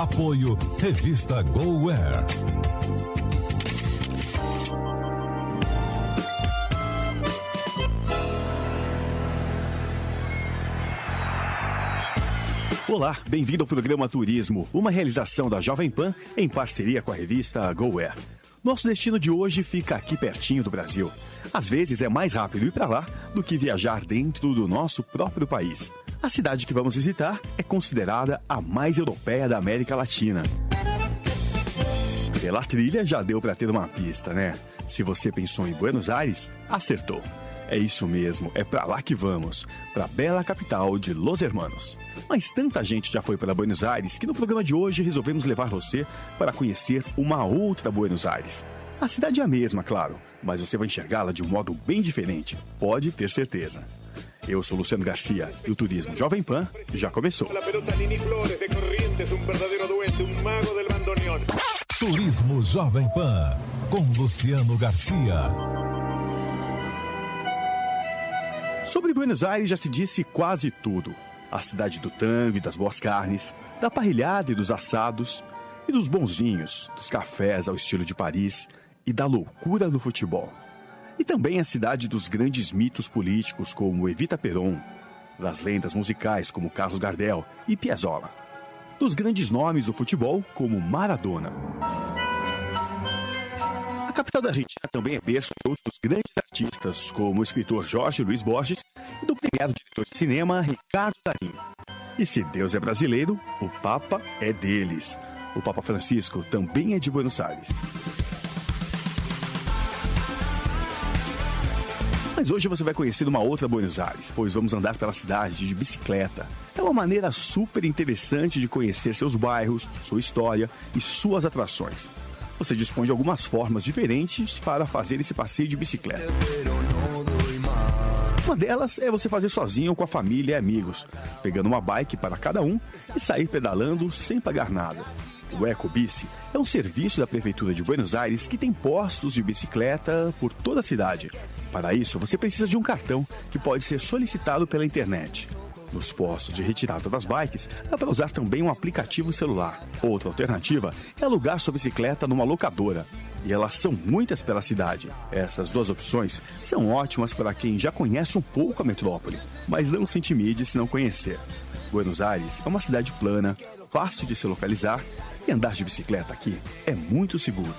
Apoio Revista GoWare. Olá, bem-vindo ao programa Turismo, uma realização da Jovem Pan em parceria com a revista GoWare. Nosso destino de hoje fica aqui pertinho do Brasil. Às vezes é mais rápido ir para lá do que viajar dentro do nosso próprio país. A cidade que vamos visitar é considerada a mais europeia da América Latina. Pela trilha já deu para ter uma pista, né? Se você pensou em Buenos Aires, acertou. É isso mesmo, é para lá que vamos, para a bela capital de Los Hermanos. Mas tanta gente já foi para Buenos Aires que no programa de hoje resolvemos levar você para conhecer uma outra Buenos Aires. A cidade é a mesma, claro, mas você vai enxergá-la de um modo bem diferente, pode ter certeza. Eu sou Luciano Garcia e o Turismo Jovem Pan já começou. Turismo Jovem Pan. Com Luciano Garcia. Sobre Buenos Aires já se disse quase tudo. A cidade do tango e das boas carnes, da parrilhada e dos assados, e dos bons vinhos, dos cafés ao estilo de Paris e da loucura no futebol. E também a cidade dos grandes mitos políticos como Evita Peron, das lendas musicais como Carlos Gardel e Piazzolla, dos grandes nomes do futebol como Maradona. A capital da Argentina também é berço de outros grandes artistas, como o escritor Jorge Luiz Borges e do premiado diretor de cinema Ricardo Darín. E se Deus é brasileiro, o Papa é deles. O Papa Francisco também é de Buenos Aires. Mas hoje você vai conhecer uma outra Buenos Aires, pois vamos andar pela cidade de bicicleta. É uma maneira super interessante de conhecer seus bairros, sua história e suas atrações. Você dispõe de algumas formas diferentes para fazer esse passeio de bicicleta. Uma delas é você fazer sozinho com a família e amigos, pegando uma bike para cada um e sair pedalando sem pagar nada. O EcoBici é um serviço da Prefeitura de Buenos Aires que tem postos de bicicleta por toda a cidade. Para isso, você precisa de um cartão que pode ser solicitado pela internet. Nos postos de retirada das bikes, dá para usar também um aplicativo celular. Outra alternativa é alugar sua bicicleta numa locadora. E elas são muitas pela cidade. Essas duas opções são ótimas para quem já conhece um pouco a metrópole, mas não se intimide se não conhecer. Buenos Aires é uma cidade plana, fácil de se localizar e andar de bicicleta aqui é muito seguro.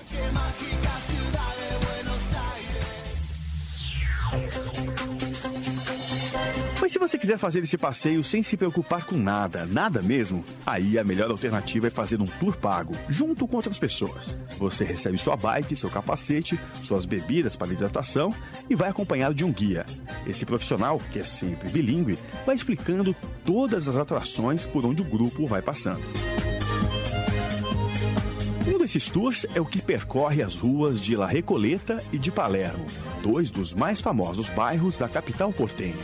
Se você quiser fazer esse passeio sem se preocupar com nada, nada mesmo, aí a melhor alternativa é fazer um tour pago, junto com outras pessoas. Você recebe sua bike, seu capacete, suas bebidas para hidratação e vai acompanhado de um guia. Esse profissional, que é sempre bilíngue, vai explicando todas as atrações por onde o grupo vai passando. Um desses tours é o que percorre as ruas de La Recoleta e de Palermo, dois dos mais famosos bairros da capital portenha.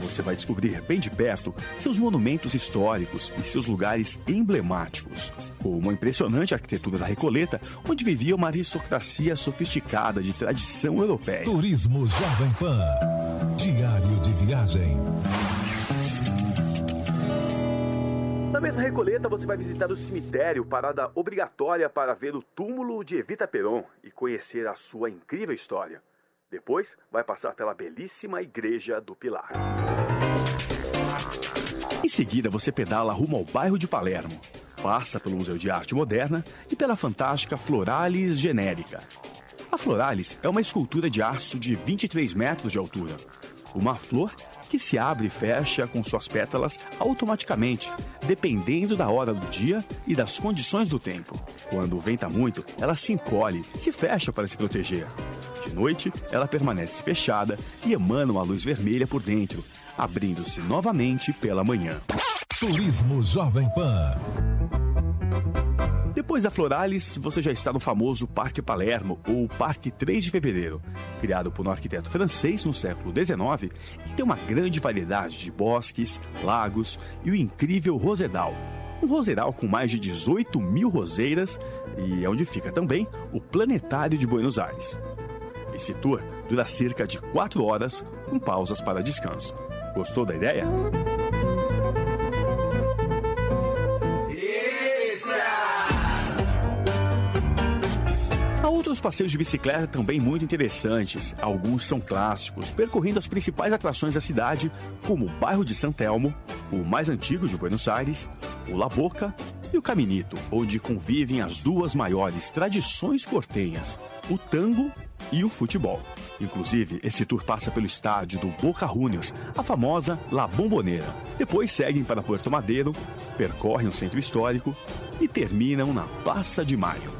Você vai descobrir bem de perto seus monumentos históricos e seus lugares emblemáticos, como a impressionante arquitetura da Recoleta, onde vivia uma aristocracia sofisticada de tradição europeia. Turismo Jovem Pan. Diário de viagem. Na mesma Recoleta, você vai visitar o cemitério, parada obrigatória para ver o túmulo de Evita Peron e conhecer a sua incrível história. Depois, vai passar pela belíssima Igreja do Pilar. Em seguida, você pedala rumo ao bairro de Palermo. Passa pelo Museu de Arte Moderna e pela fantástica Floralis Genérica. A Floralis é uma escultura de aço de 23 metros de altura. Uma flor que se abre e fecha com suas pétalas automaticamente, dependendo da hora do dia e das condições do tempo. Quando venta muito, ela se encolhe, se fecha para se proteger. De noite, ela permanece fechada e emana uma luz vermelha por dentro, abrindo-se novamente pela manhã. Turismo Jovem Pan. Depois da Floralis, você já está no famoso Parque Palermo, ou Parque 3 de Fevereiro, criado por um arquiteto francês no século XIX e tem uma grande variedade de bosques, lagos e o incrível Rosedal. Um rosedal com mais de 18 mil roseiras e é onde fica também o Planetário de Buenos Aires. Esse tour dura cerca de 4 horas, com pausas para descanso. Gostou da ideia? Há outros passeios de bicicleta também muito interessantes. Alguns são clássicos, percorrendo as principais atrações da cidade, como o bairro de San Telmo, o mais antigo de Buenos Aires, o La Boca e o Caminito, onde convivem as duas maiores tradições portenhas, o tango e o futebol. Inclusive, esse tour passa pelo estádio do Boca Juniors, a famosa La Bombonera. Depois seguem para Porto Madeiro, percorrem o centro histórico e terminam na Praça de Maio.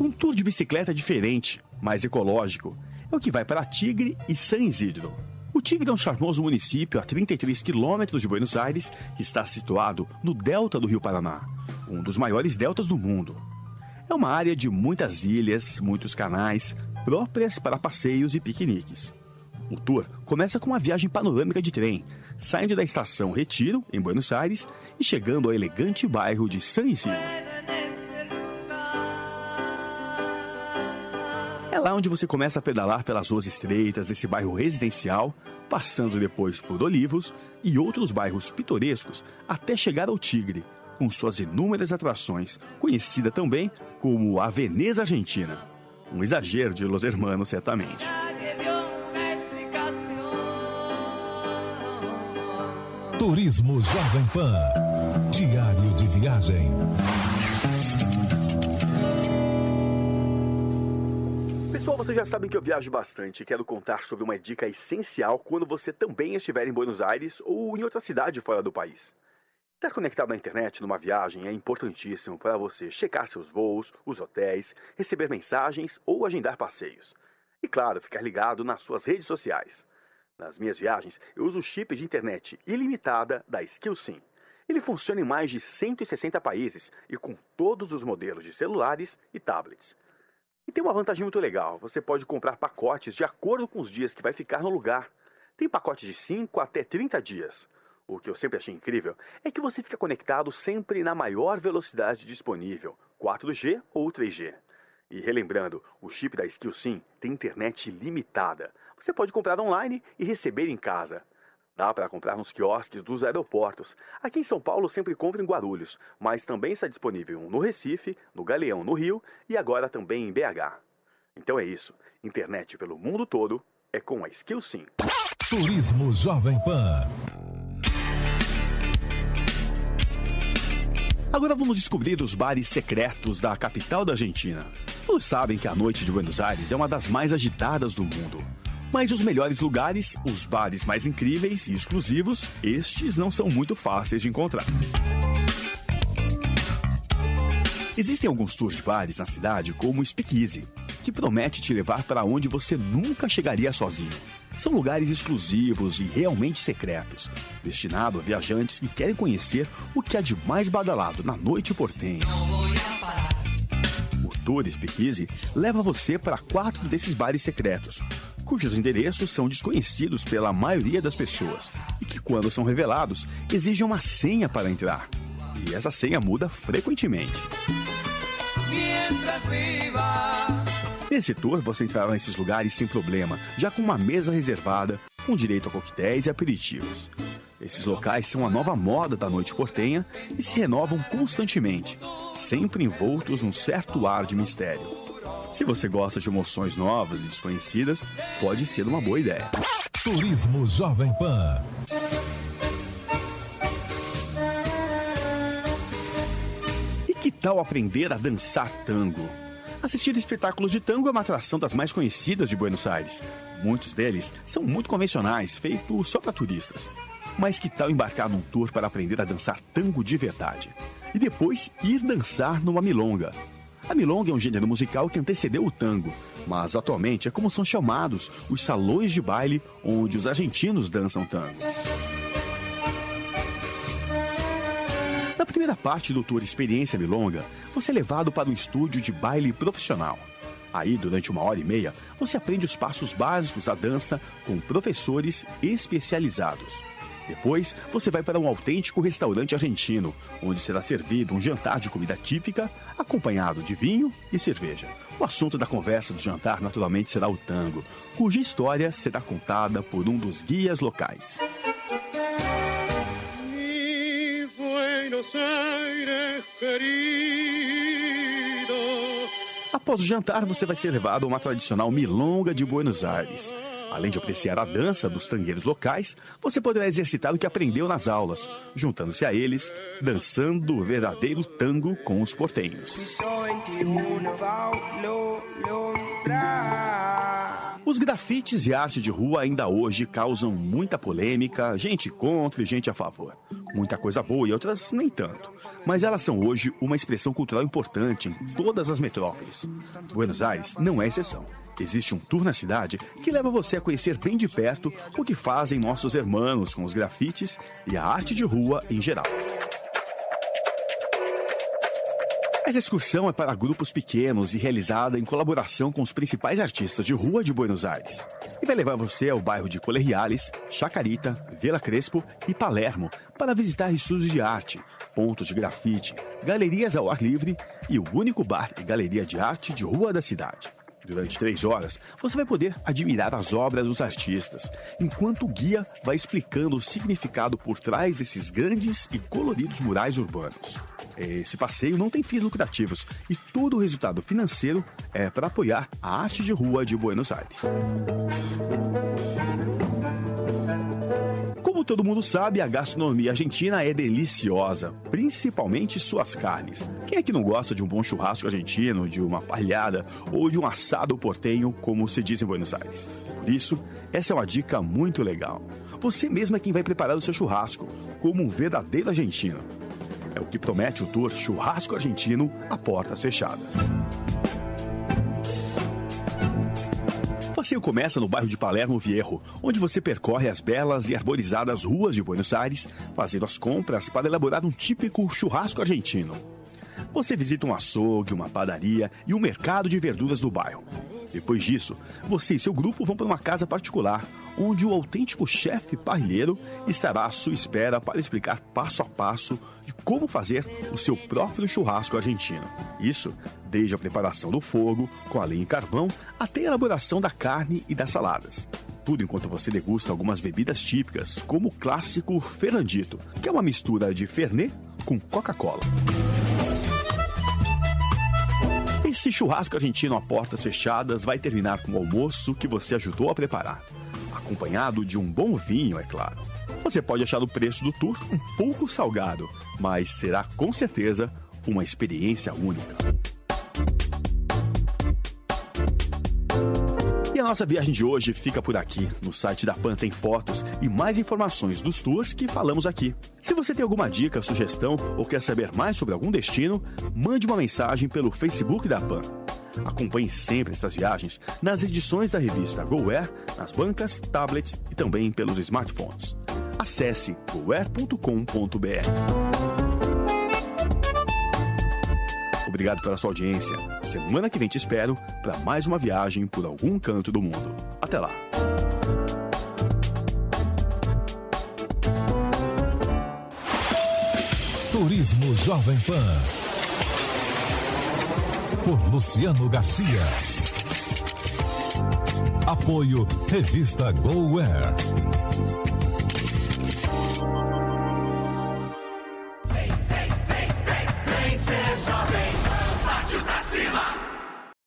Um tour de bicicleta diferente, mais ecológico, é o que vai para Tigre e San Isidro. O Tigre é um charmoso município a 33 quilômetros de Buenos Aires, que está situado no delta do Rio Paraná, um dos maiores deltas do mundo. É uma área de muitas ilhas, muitos canais, próprias para passeios e piqueniques. O tour começa com uma viagem panorâmica de trem, saindo da estação Retiro, em Buenos Aires, e chegando ao elegante bairro de San Isidro. É lá onde você começa a pedalar pelas ruas estreitas desse bairro residencial, passando depois por Olivos e outros bairros pitorescos até chegar ao Tigre, com suas inúmeras atrações, conhecida também como a Veneza Argentina. Um exagero de Los Hermanos, certamente. Turismo Jovem Pan. Diário de viagem. Pessoal, vocês já sabem que eu viajo bastante e quero contar sobre uma dica essencial quando você também estiver em Buenos Aires ou em outra cidade fora do país. Estar conectado na internet numa viagem é importantíssimo para você checar seus voos, os hotéis, receber mensagens ou agendar passeios. E claro, ficar ligado nas suas redes sociais. Nas minhas viagens, eu uso o chip de internet ilimitada da SkillSim. Ele funciona em mais de 160 países e com todos os modelos de celulares e tablets. E tem uma vantagem muito legal: você pode comprar pacotes de acordo com os dias que vai ficar no lugar. Tem pacote de 5 até 30 dias. O que eu sempre achei incrível é que você fica conectado sempre na maior velocidade disponível, 4G ou 3G. E relembrando, o chip da SkillSim tem internet limitada. Você pode comprar online e receber em casa. Dá para comprar nos quiosques dos aeroportos. Aqui em São Paulo sempre compro em Guarulhos, mas também está disponível no Recife, no Galeão, no Rio e agora também em BH. Então é isso. Internet pelo mundo todo é com a SkillSim. Turismo Jovem Pan. Agora vamos descobrir os bares secretos da capital da Argentina. Todos sabem que a noite de Buenos Aires é uma das mais agitadas do mundo. Mas os melhores lugares, os bares mais incríveis e exclusivos, estes não são muito fáceis de encontrar. Existem alguns tours de bares na cidade, como o Speakeasy, que promete te levar para onde você nunca chegaria sozinho. São lugares exclusivos e realmente secretos, destinados a viajantes que querem conhecer o que há de mais badalado na noite portenha. O Tour Speakeasy leva você para quatro desses bares secretos, cujos endereços são desconhecidos pela maioria das pessoas e que, quando são revelados, exigem uma senha para entrar. E essa senha muda frequentemente. Nesse tour, você entrará nesses lugares sem problema, já com uma mesa reservada, com direito a coquetéis e aperitivos. Esses locais são a nova moda da noite portenha e se renovam constantemente, sempre envoltos num certo ar de mistério. Se você gosta de emoções novas e desconhecidas, pode ser uma boa ideia. Turismo Jovem Pan. E que tal aprender a dançar tango? Assistir espetáculos de tango é uma atração das mais conhecidas de Buenos Aires. Muitos deles são muito convencionais, feitos só para turistas. Mas que tal embarcar num tour para aprender a dançar tango de verdade? E depois ir dançar numa milonga? A milonga é um gênero musical que antecedeu o tango, mas atualmente é como são chamados os salões de baile onde os argentinos dançam tango. Primeira parte do tour Experiência Milonga, você é levado para um estúdio de baile profissional. Aí, durante uma hora e meia, você aprende os passos básicos da dança com professores especializados. Depois, você vai para um autêntico restaurante argentino, onde será servido um jantar de comida típica, acompanhado de vinho e cerveja. O assunto da conversa do jantar, naturalmente, será o tango, cuja história será contada por um dos guias locais. Após o jantar, você vai ser levado a uma tradicional milonga de Buenos Aires. Além de apreciar a dança dos tangueiros locais, você poderá exercitar o que aprendeu nas aulas, juntando-se a eles, dançando o verdadeiro tango com os portenhos. Os grafites e arte de rua ainda hoje causam muita polêmica, gente contra e gente a favor. Muita coisa boa e outras nem tanto. Mas elas são hoje uma expressão cultural importante em todas as metrópoles. Buenos Aires não é exceção. Existe um tour na cidade que leva você a conhecer bem de perto o que fazem nossos irmãos com os grafites e a arte de rua em geral. Essa excursão é para grupos pequenos e realizada em colaboração com os principais artistas de rua de Buenos Aires. E vai levar você ao bairro de Colegiales, Chacarita, Vila Crespo e Palermo para visitar estúdios de arte, pontos de grafite, galerias ao ar livre e o único bar e galeria de arte de rua da cidade. Durante três horas, você vai poder admirar as obras dos artistas, enquanto o guia vai explicando o significado por trás desses grandes e coloridos murais urbanos. Esse passeio não tem fins lucrativos e todo o resultado financeiro é para apoiar a arte de rua de Buenos Aires. Como todo mundo sabe, a gastronomia argentina é deliciosa, principalmente suas carnes. Quem é que não gosta de um bom churrasco argentino, de uma palhada ou de um assado portenho, como se diz em Buenos Aires? Por isso, essa é uma dica muito legal. Você mesmo é quem vai preparar o seu churrasco, como um verdadeiro argentino. É o que promete o tour Churrasco Argentino a portas fechadas. Passeio começa no bairro de Palermo Viejo, onde você percorre as belas e arborizadas ruas de Buenos Aires, fazendo as compras para elaborar um típico churrasco argentino. Você visita um açougue, uma padaria e um mercado de verduras do bairro. Depois disso, você e seu grupo vão para uma casa particular, onde o autêntico chefe parrilheiro estará à sua espera para explicar passo a passo de como fazer o seu próprio churrasco argentino. Isso desde a preparação do fogo, com a lenha e carvão, até a elaboração da carne e das saladas. Tudo enquanto você degusta algumas bebidas típicas, como o clássico Fernandito, que é uma mistura de Fernet com Coca-Cola. Esse churrasco argentino a portas fechadas vai terminar com o almoço que você ajudou a preparar, acompanhado de um bom vinho, é claro. Você pode achar o preço do tour um pouco salgado, mas será com certeza uma experiência única. A nossa viagem de hoje fica por aqui. No site da PAN tem fotos e mais informações dos tours que falamos aqui. Se você tem alguma dica, sugestão ou quer saber mais sobre algum destino, mande uma mensagem pelo Facebook da PAN. Acompanhe sempre essas viagens nas edições da revista GoAir, nas bancas, tablets e também pelos smartphones. Acesse goair.com.br. Obrigado pela sua audiência. Semana que vem te espero para mais uma viagem por algum canto do mundo. Até lá. Turismo Jovem Pan. Por Luciano Garcia. Apoio Revista GoWare.